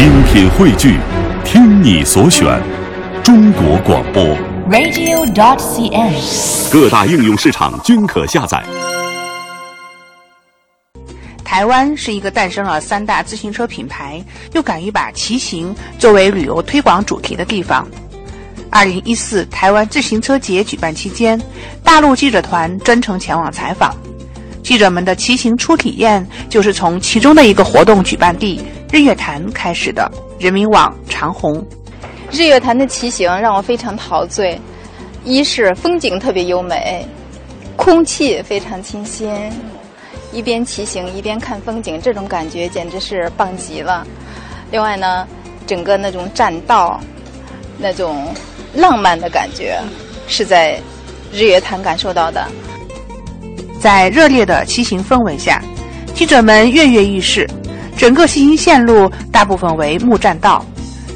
精品汇聚，听你所选，中国广播。radio.dot.cn，。各大应用市场均可下载。台湾是一个诞生了三大自行车品牌，又敢于把骑行作为旅游推广主题的地方。二零一四台湾自行车节举办期间，大陆记者团专程前往采访。记者们的骑行初体验就是从其中的一个活动举办地日月潭开始的。人民网长虹，日月潭的骑行让我非常陶醉，一是风景特别优美，空气非常清新，一边骑行一边看风景，这种感觉简直是棒极了。另外呢，整个那种栈道，那种浪漫的感觉，是在日月潭感受到的。在热烈的骑行氛围下，记者们跃跃欲试。整个骑行线路大部分为木栈道，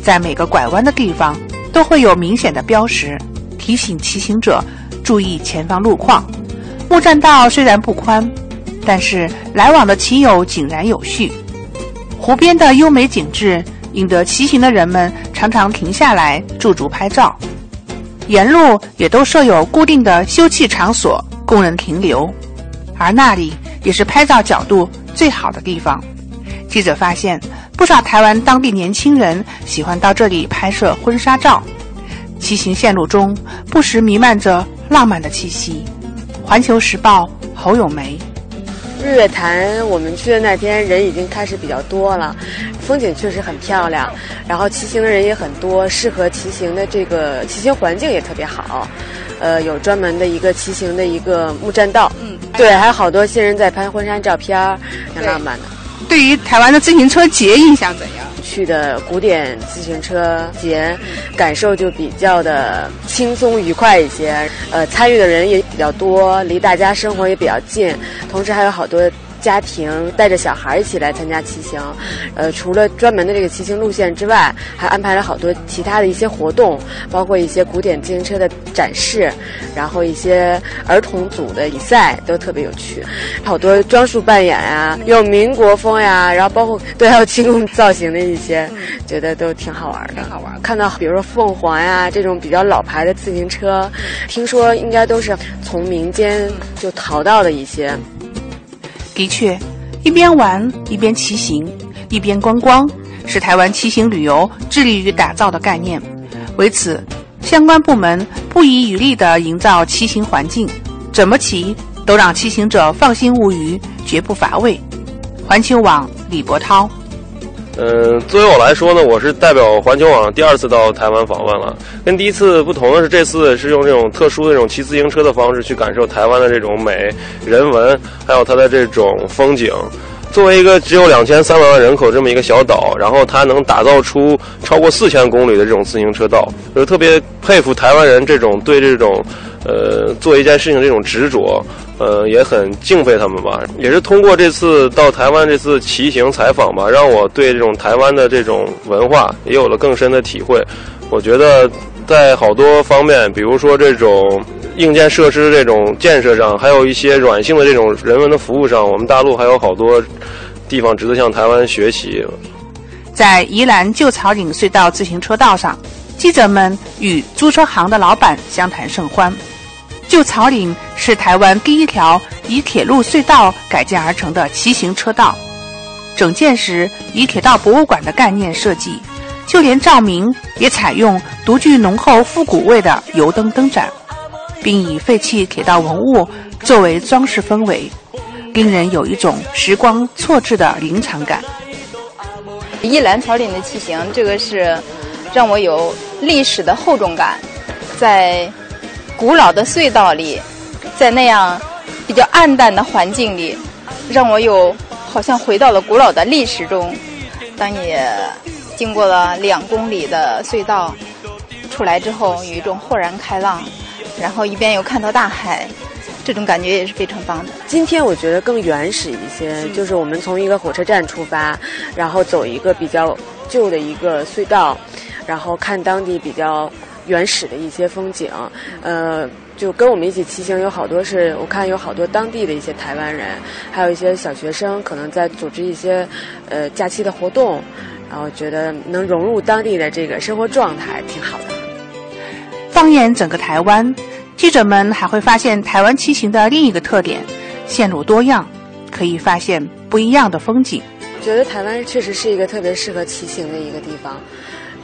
在每个拐弯的地方都会有明显的标识，提醒骑行者注意前方路况。木栈道虽然不宽，但是来往的骑友井然有序。湖边的优美景致引得骑行的人们常常停下来驻足拍照。沿路也都设有固定的休憩场所供人停留，而那里也是拍照角度最好的地方。记者发现，不少台湾当地年轻人喜欢到这里拍摄婚纱照。骑行线路中不时弥漫着浪漫的气息。环球时报侯咏梅。日月潭，我们去的那天人已经开始比较多了，风景确实很漂亮，然后骑行的人也很多，适合骑行的这个骑行环境也特别好，呃，有专门的一个骑行的一个木栈道，嗯，对，还有好多新人在拍婚纱照片，挺浪漫的。对于台湾的自行车节印象怎样？去的古典自行车节，感受就比较的轻松愉快一些。呃，参与的人也比较多，离大家生活也比较近，同时还有好多家庭带着小孩一起来参加骑行。呃，除了专门的这个骑行路线之外，还安排了好多其他的一些活动，包括一些古典自行车的展示，然后一些儿童组的比赛都特别有趣，好多装束扮演啊、有民国风呀，然后包括对还有轻功造型的一些，觉得都挺好玩的。好玩。看到比如说凤凰呀这种比较老牌的自行车，听说应该都是从民间就淘到的一些。的确，一边玩一边骑行，一边观光，是台湾骑行旅游致力于打造的概念。为此，相关部门不遗余力地营造骑行环境，怎么骑都让骑行者放心无余，绝不乏味。环球网李博涛。嗯，作为我来说呢，我是代表环球网第二次到台湾访问了。跟第一次不同的是，这次是用这种特殊的这种骑自行车的方式去感受台湾的这种美、人文，还有它的这种风景。作为一个只有两千三百万人口这么一个小岛，然后它能打造出超过四千公里的这种自行车道，就特别佩服台湾人这种对这种，呃，做一件事情这种执着，呃，也很敬佩他们吧。也是通过这次到台湾这次骑行采访吧，让我对这种台湾的这种文化也有了更深的体会。我觉得在好多方面，比如说这种硬件设施这种建设上，还有一些软性的这种人文的服务上，我们大陆还有好多地方值得向台湾学习。在宜兰旧草岭隧道自行车道上，记者们与租车行的老板相谈甚欢。旧草岭是台湾第一条以铁路隧道改建而成的骑行车道，整建时以铁道博物馆的概念设计，就连照明也采用独具浓厚复古味的油灯灯盏，并以废弃铁道文物作为装饰氛围，令人有一种时光错置的临场感。一兰草岭的骑行，这个是让我有历史的厚重感，在古老的隧道里，在那样比较暗淡的环境里，让我有好像回到了古老的历史中。当你经过了两公里的隧道出来之后，有一种豁然开朗，然后一边又看到大海，这种感觉也是非常棒的。今天我觉得更原始一些，就是我们从一个火车站出发，然后走一个比较旧的一个隧道，然后看当地比较原始的一些风景。呃，就跟我们一起骑行有好多是我看有好多当地的一些台湾人，还有一些小学生，可能在组织一些呃假期的活动。然后觉得能融入当地的这个生活状态，挺好的。放眼整个台湾，记者们还会发现台湾骑行的另一个特点：线路多样，可以发现不一样的风景。觉得台湾确实是一个特别适合骑行的一个地方。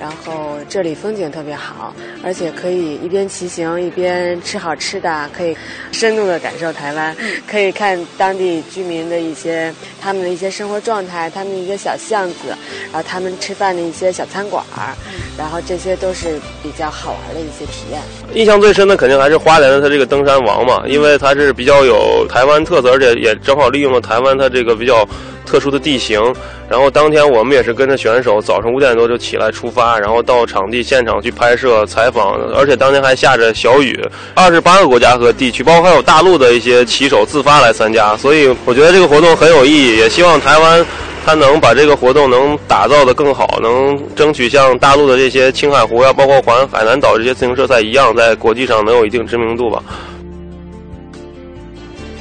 然后这里风景特别好，而且可以一边骑行一边吃好吃的，可以深度的感受台湾，可以看当地居民的一些他们的一些生活状态，他们的一些小巷子，然后他们吃饭的一些小餐馆儿，然后这些都是比较好玩的一些体验。印象最深的肯定还是花莲的它这个登山王嘛，因为它是比较有台湾特色，而且也正好利用了台湾它这个比较。特殊的地形，然后当天我们也是跟着选手，早上五点多就起来出发，然后到场地现场去拍摄采访，而且当天还下着小雨。二十八个国家和地区，包括还有大陆的一些骑手自发来参加，所以我觉得这个活动很有意义，也希望台湾它能把这个活动能打造的更好，能争取像大陆的这些青海湖呀，包括环海南岛这些自行车赛一样，在国际上能有一定知名度吧。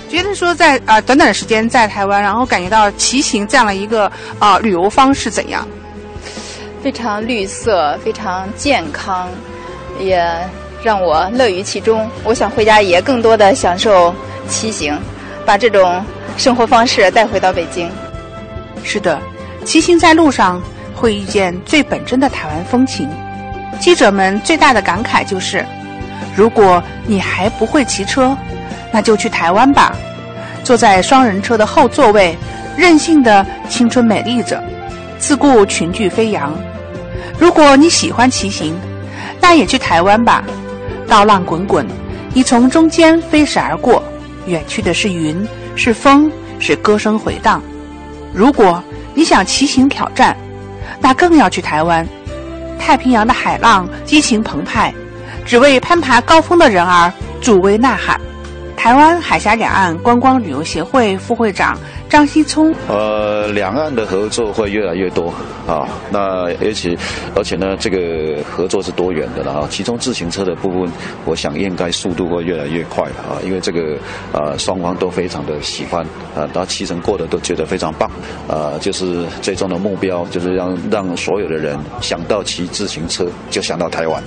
觉得说在啊短短的时间在台湾，然后感觉到骑行这样的一个啊旅游方式怎样？非常绿色，非常健康，也让我乐于其中。我想回家也更多的享受骑行，把这种生活方式带回到北京。是的，骑行在路上会遇见最本真的台湾风情。记者们最大的感慨就是，如果你还不会骑车。那就去台湾吧，坐在双人车的后座位，任性的青春美丽着，自顾群聚飞扬。如果你喜欢骑行，那也去台湾吧，刀浪滚滚，你从中间飞驰而过，远去的是云，是风，是歌声回荡。如果你想骑行挑战，那更要去台湾，太平洋的海浪激情澎湃，只为攀爬高峰的人儿助威呐喊。台湾海峡两岸观光旅游协会副会长张希聪：呃，两岸的合作会越来越多啊。那而且而且呢，这个合作是多元的了啊。其中自行车的部分，我想应该速度会越来越快啊，因为这个呃双方都非常的喜欢啊，大家骑乘过的都觉得非常棒啊。就是最终的目标就是让让所有的人想到骑自行车就想到台湾，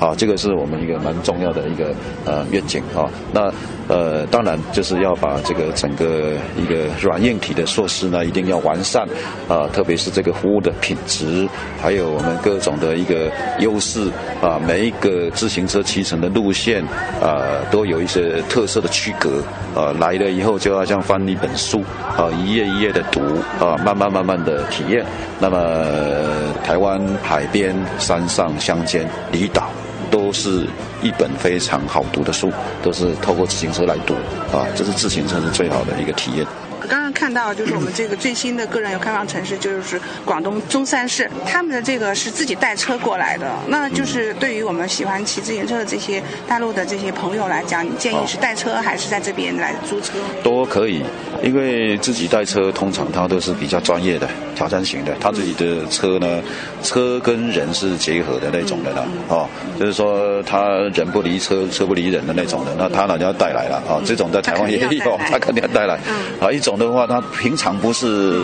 啊，这个是我们一个蛮重要的一个呃愿景啊。那呃，当然就是要把这个整个一个软硬体的措施呢，一定要完善啊，特别是这个服务的品质，还有我们各种的一个优势啊，每一个自行车骑乘的路线啊，都有一些特色的区隔啊，来了以后就要像翻一本书啊，一页一页的读啊，慢慢慢慢的体验。那么台湾海边、山上、乡间、离岛。都是一本非常好读的书，都是透过自行车来读啊，这是自行车是最好的一个体验。刚刚看到就是我们这个最新的个人游开放城市，就是广东中山市，他们的这个是自己带车过来的。那就是对于我们喜欢骑自行车的这些大陆的这些朋友来讲，你建议是带车还是在这边来租车？都可以，因为自己带车通常他都是比较专业的、挑战型的。他自己的车呢，车跟人是结合的那种的了，哦，就是说他人不离车，车不离人的那种的。那他呢就要带来了啊，这种在台湾也有，他肯定要带来啊一种。的话，他平常不是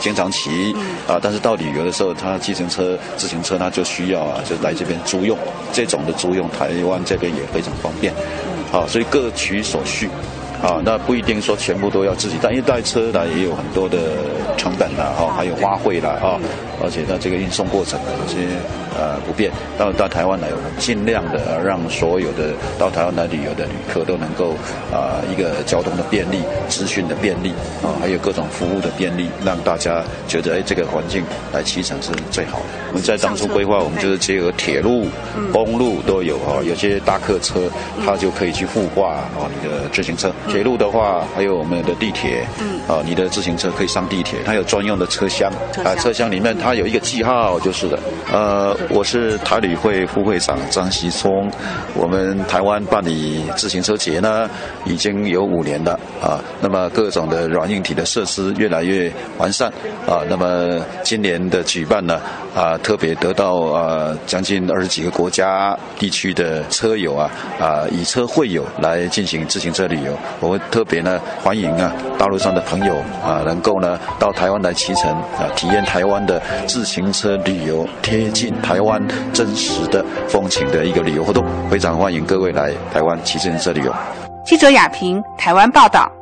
经常骑啊，但是到旅游的时候，他自行车、自行车，他就需要啊，就来这边租用。这种的租用，台湾这边也非常方便。啊，所以各取所需。啊，那不一定说全部都要自己带，因为带车呢也有很多的成本啦，哈，还有花费啦，哈，而且它这个运送过程有些呃不便。到到台湾来，我们尽量的让所有的到台湾来旅游的旅客都能够啊一个交通的便利、资讯的便利啊，还有各种服务的便利，让大家觉得哎这个环境来骑乘是最好的。我们在当初规划，我们就是结合铁路、公路都有啊，有些大客车它就可以去互挂啊你的自行车。铁路的话，还有我们的地铁，嗯，啊，你的自行车可以上地铁，它有专用的车厢，啊，车厢里面它有一个记号就是的。呃，我是台旅会副会长张希聪，我们台湾办理自行车节呢，已经有五年了，啊，那么各种的软硬体的设施越来越完善，啊，那么今年的举办呢，啊，特别得到啊将近二十几个国家地区的车友啊，啊，以车会友来进行自行车旅游。我会特别呢欢迎啊大陆上的朋友啊能够呢到台湾来骑乘啊，体验台湾的自行车旅游，贴近台台湾真实的风情的一个旅游活动，非常欢迎各位来台湾骑自行车旅游。记者雅萍，台湾报道。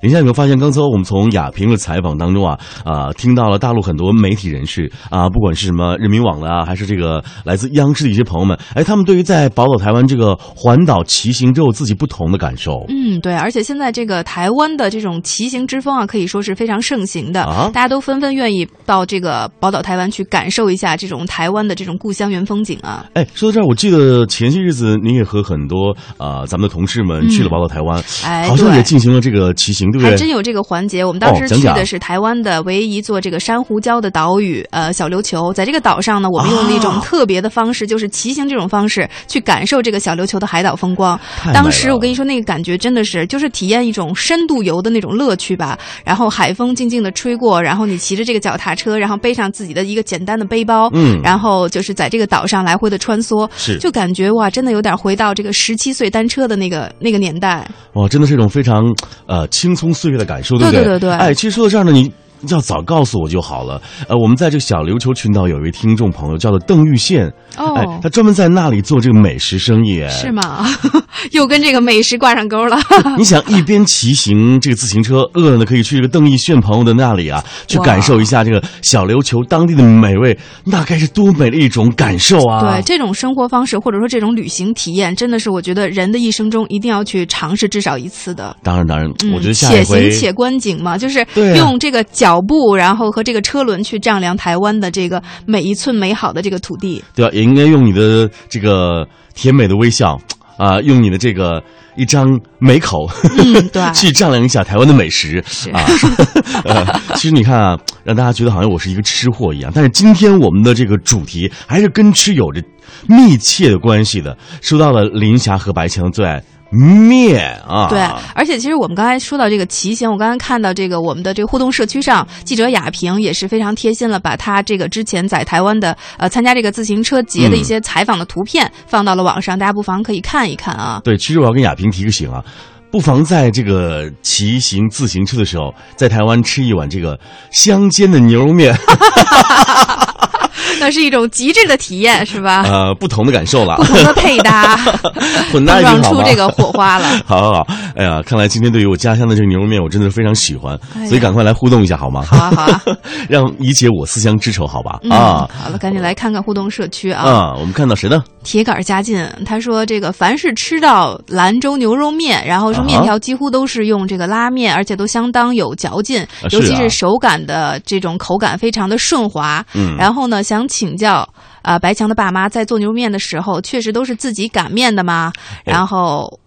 林夏有没有发现，刚才我们从亚平的采访当中啊，啊，听到了大陆很多媒体人士啊，不管是什么人民网的啊，还是这个来自央视的一些朋友们，哎，他们对于在宝岛台湾这个环岛骑行都有自己不同的感受。嗯，对，而且现在这个台湾的这种骑行之风啊，可以说是非常盛行的，啊大家都纷纷愿意到这个宝岛台湾去感受一下这种台湾的这种故乡原风景啊。哎，说到这儿，我记得前些日子您也和很多啊、咱们的同事们去了宝岛台湾，哎好像也进行了这个骑行，对不对？还真有这个环节。我们当时去的是台湾的唯一一座这个珊瑚礁的岛屿，呃，小琉球。在这个岛上呢，我们用了一种啊特别的方式，就是骑行这种方式去感受这个小琉球的海岛风光。当时我跟你说，那个感觉真的是，就是体验一种深度游的那种乐趣吧。然后海风静静的吹过，然后你骑着这个脚踏车，然后背上自己的一个简单的背包，嗯然后就是在这个岛上来回的穿梭，是就感觉哇，真的有点回到这个十七岁单车的那个那个年代。哇，真的是一种非常呃青葱岁月的感受，对不对？对对对对哎，其实说到这儿呢，你。要早告诉我就好了。呃，我们在这个小琉球群岛有一位听众朋友叫做邓玉宪，哦哎，他专门在那里做这个美食生意，哎是？吗？又跟这个美食挂上钩了。你想一边骑行这个自行车，饿了呢可以去这个邓玉宪朋友的那里啊，去感受一下这个小琉球当地的美味，那该是多美的一种感受啊！对这种生活方式，或者说这种旅行体验，真的是我觉得人的一生中一定要去尝试至少一次的。当然当然，嗯我觉得下且一回行且观景嘛，就是用这个脚步，然后和这个车轮去丈量台湾的这个每一寸美好的这个土地。对吧？也应该用你的这个甜美的微笑啊，用你的这个一张美口，嗯，对去丈量一下台湾的美食啊。呃，其实你看啊，让大家觉得好像我是一个吃货一样，但是今天我们的这个主题还是跟吃有着密切的关系的。说到了林霞和白强的最爱面啊，对，而且其实我们刚才说到这个骑行，我刚才看到这个我们的这个互动社区上，记者雅萍也是非常贴心了，把他这个之前在台湾的呃参加这个自行车节的一些采访的图片放到了网上，大家不妨可以看一看啊。对，其实我要跟雅萍提个醒啊，不妨在这个骑行自行车的时候，在台湾吃一碗这个香煎的牛肉面，那是一种极致的体验，是吧？呃，不同的感受了不，同的配搭，混搭撞出这个火花了。好好好，哎呀，看来今天对于我家乡的这个牛肉面，我真的是非常喜欢，哎所以赶快来互动一下好吗？好啊，好啊。让以解我思乡之愁，好吧？嗯，啊好了，赶紧来看看互动社区啊。啊，我们看到谁呢？铁杆加劲，他说这个凡是吃到兰州牛肉面，然后说啊面条几乎都是用这个拉面，而且都相当有嚼劲，啊尤其是手感的这种口感非常的顺滑。嗯然后呢，想请教啊、白强的爸妈在做牛肉面的时候，确实都是自己擀面的吗？哎然后。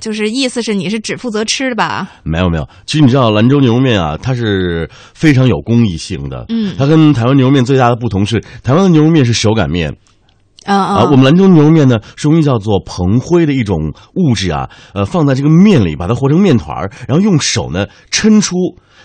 就是意思是你是只负责吃的吧？没有没有，其实你知道兰州牛肉面啊，它是非常有公益性的。嗯它跟台湾牛肉面最大的不同是，台湾的牛肉面是手擀面，嗯啊，嗯，我们兰州牛肉面呢是用一叫做硼灰的一种物质啊，呃，放在这个面里，把它和成面团儿，然后用手呢抻出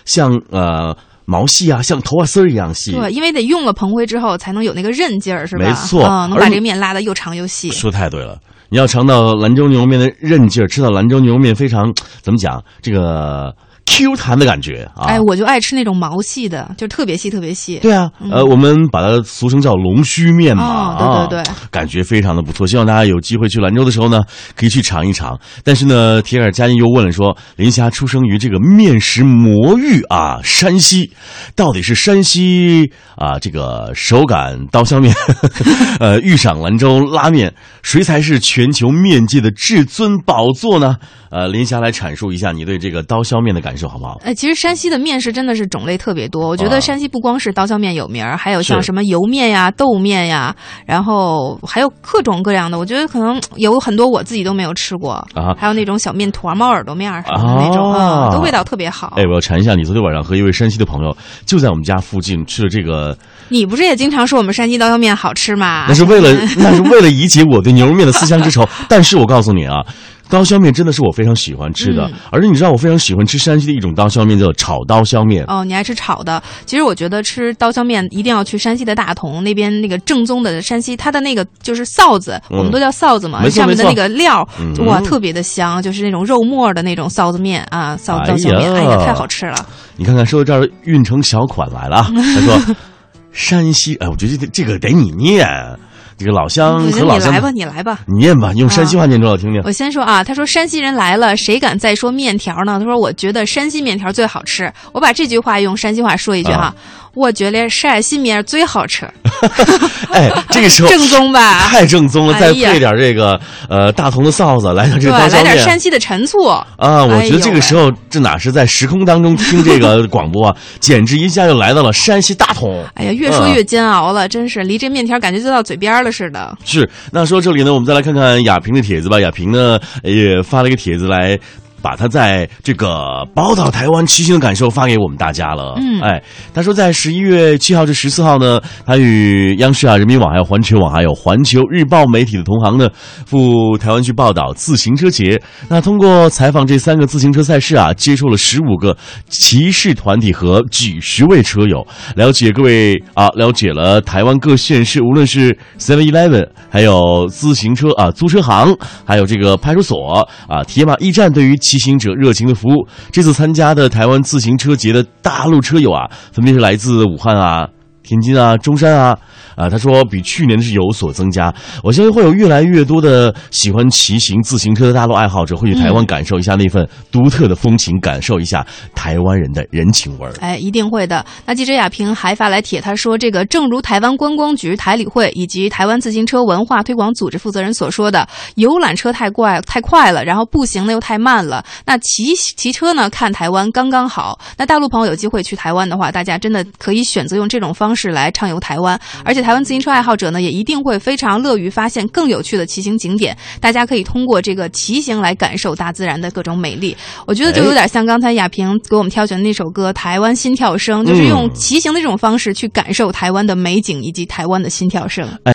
像呃毛细啊，像头发丝儿一样细。对，因为得用了蓬灰之后才能有那个韧劲儿，是吧？没错嗯，能把这个面拉得又长又细。说太对了，你要尝到兰州牛肉面的韧劲儿，吃到兰州牛肉面非常怎么讲这个 Q 弹的感觉啊。哎，我就爱吃那种毛细的，就特别细，特别细。对啊，呃，我们把它俗称叫龙须面嘛，哦对啊对对感觉非常的不错。希望大家有机会去兰州的时候呢，可以去尝一尝。但是呢，铁杆嘉音又问了说，林霞出生于这个面食魔域啊，山西，到底是山西啊这个手擀刀削面，呃，遇上兰州拉面，谁才是全球面界的至尊宝座呢？呃，林霞来阐述一下你对这个刀削面的感受好不好？哎，其实山西的面食真的是种类特别多。我觉啊得山西不光是刀削面有名儿，还有像什么油面呀、豆面呀，然后还有各种各样的。我觉得可能有很多我自己都没有吃过，啊还有那种小面团、猫耳朵面儿什么的那种，啊嗯，都味道特别好。哎，我要馋一下，你昨天晚上和一位山西的朋友就在我们家附近吃了这个，你不是也经常说我们山西刀削面好吃吗？那是为了那是为了以解我对牛肉面的思乡之愁。但是我告诉你啊，刀削面真的是我非常喜欢吃的，嗯而且你知道我非常喜欢吃山西的一种刀削面，叫炒刀削面。哦，你爱吃炒的。其实我觉得吃刀削面一定要去山西的大同那边那个正宗的山西，它的那个就是臊子，嗯我们都叫臊子嘛，上面的那个料，嗯哇，特别的香，就是那种肉末的那种臊子面啊，臊哎刀削面，呀哎呀，太好吃了。你看看，说到这儿运成小款来了啊，他说 山西，哎，我觉得这这个得你念，这个老乡和老乡你来吧，你来吧。你念吧，用山西话念给我听听。我先说啊，他说山西人来了，谁敢再说面条呢？他说我觉得山西面条最好吃。我把这句话用山西话说一句哈，啊我觉得陕西面最好吃，哎，这个时候正宗吧？太正宗了，哎再配点这个呃大同的臊子，来点这对，个刀削来点山西的陈醋啊！我觉得这个时候。候这哪是在时空当中听这个广播啊，简直一下就来到了山西大同。哎呀，越说越煎熬了，真是离这面条感觉就到嘴边了似的。是，那说这里呢，我们再来看看亚萍的帖子吧。亚萍呢也发了一个帖子来。把他在这个宝岛台湾骑行的感受发给我们大家了。嗯哎，他说在十一月七号至十四号呢，他与央视啊、人民网、还有环球网、还有环球日报媒体的同行呢，赴台湾去报道自行车节。那通过采访这三个自行车赛事啊，接触了十五个骑士团体和几十位车友，了解各位啊，了解了台湾各县市，无论是 Seven Eleven，还有自行车啊租车行，还有这个派出所啊铁马驿站，对于骑骑行者热情的服务。这次参加的台湾自行车节的大陆车友啊，分别是来自武汉啊。天津啊，中山啊，啊，他说比去年是有所增加。我相信会有越来越多的喜欢骑行自行车的大陆爱好者会去台湾感受一下那份独特的风情，感受一下台湾人的人情味儿。哎，一定会的。那记者亚平还发来帖，他说：“这个正如台湾观光局台理会以及台湾自行车文化推广组织负责人所说的，游览车太怪太快了，然后步行呢又太慢了。那骑骑车呢，看台湾刚刚好。那大陆朋友有机会去台湾的话，大家真的可以选择用这种方式来畅游台湾。而且台湾自行车爱好者呢，也一定会非常乐于发现更有趣的骑行景点。大家可以通过这个骑行来感受大自然的各种美丽。我觉得就有点像刚才亚萍给我们挑选的那首歌《台湾心跳声》，就是用骑行的这种方式去感受台湾的美景以及台湾的心跳声。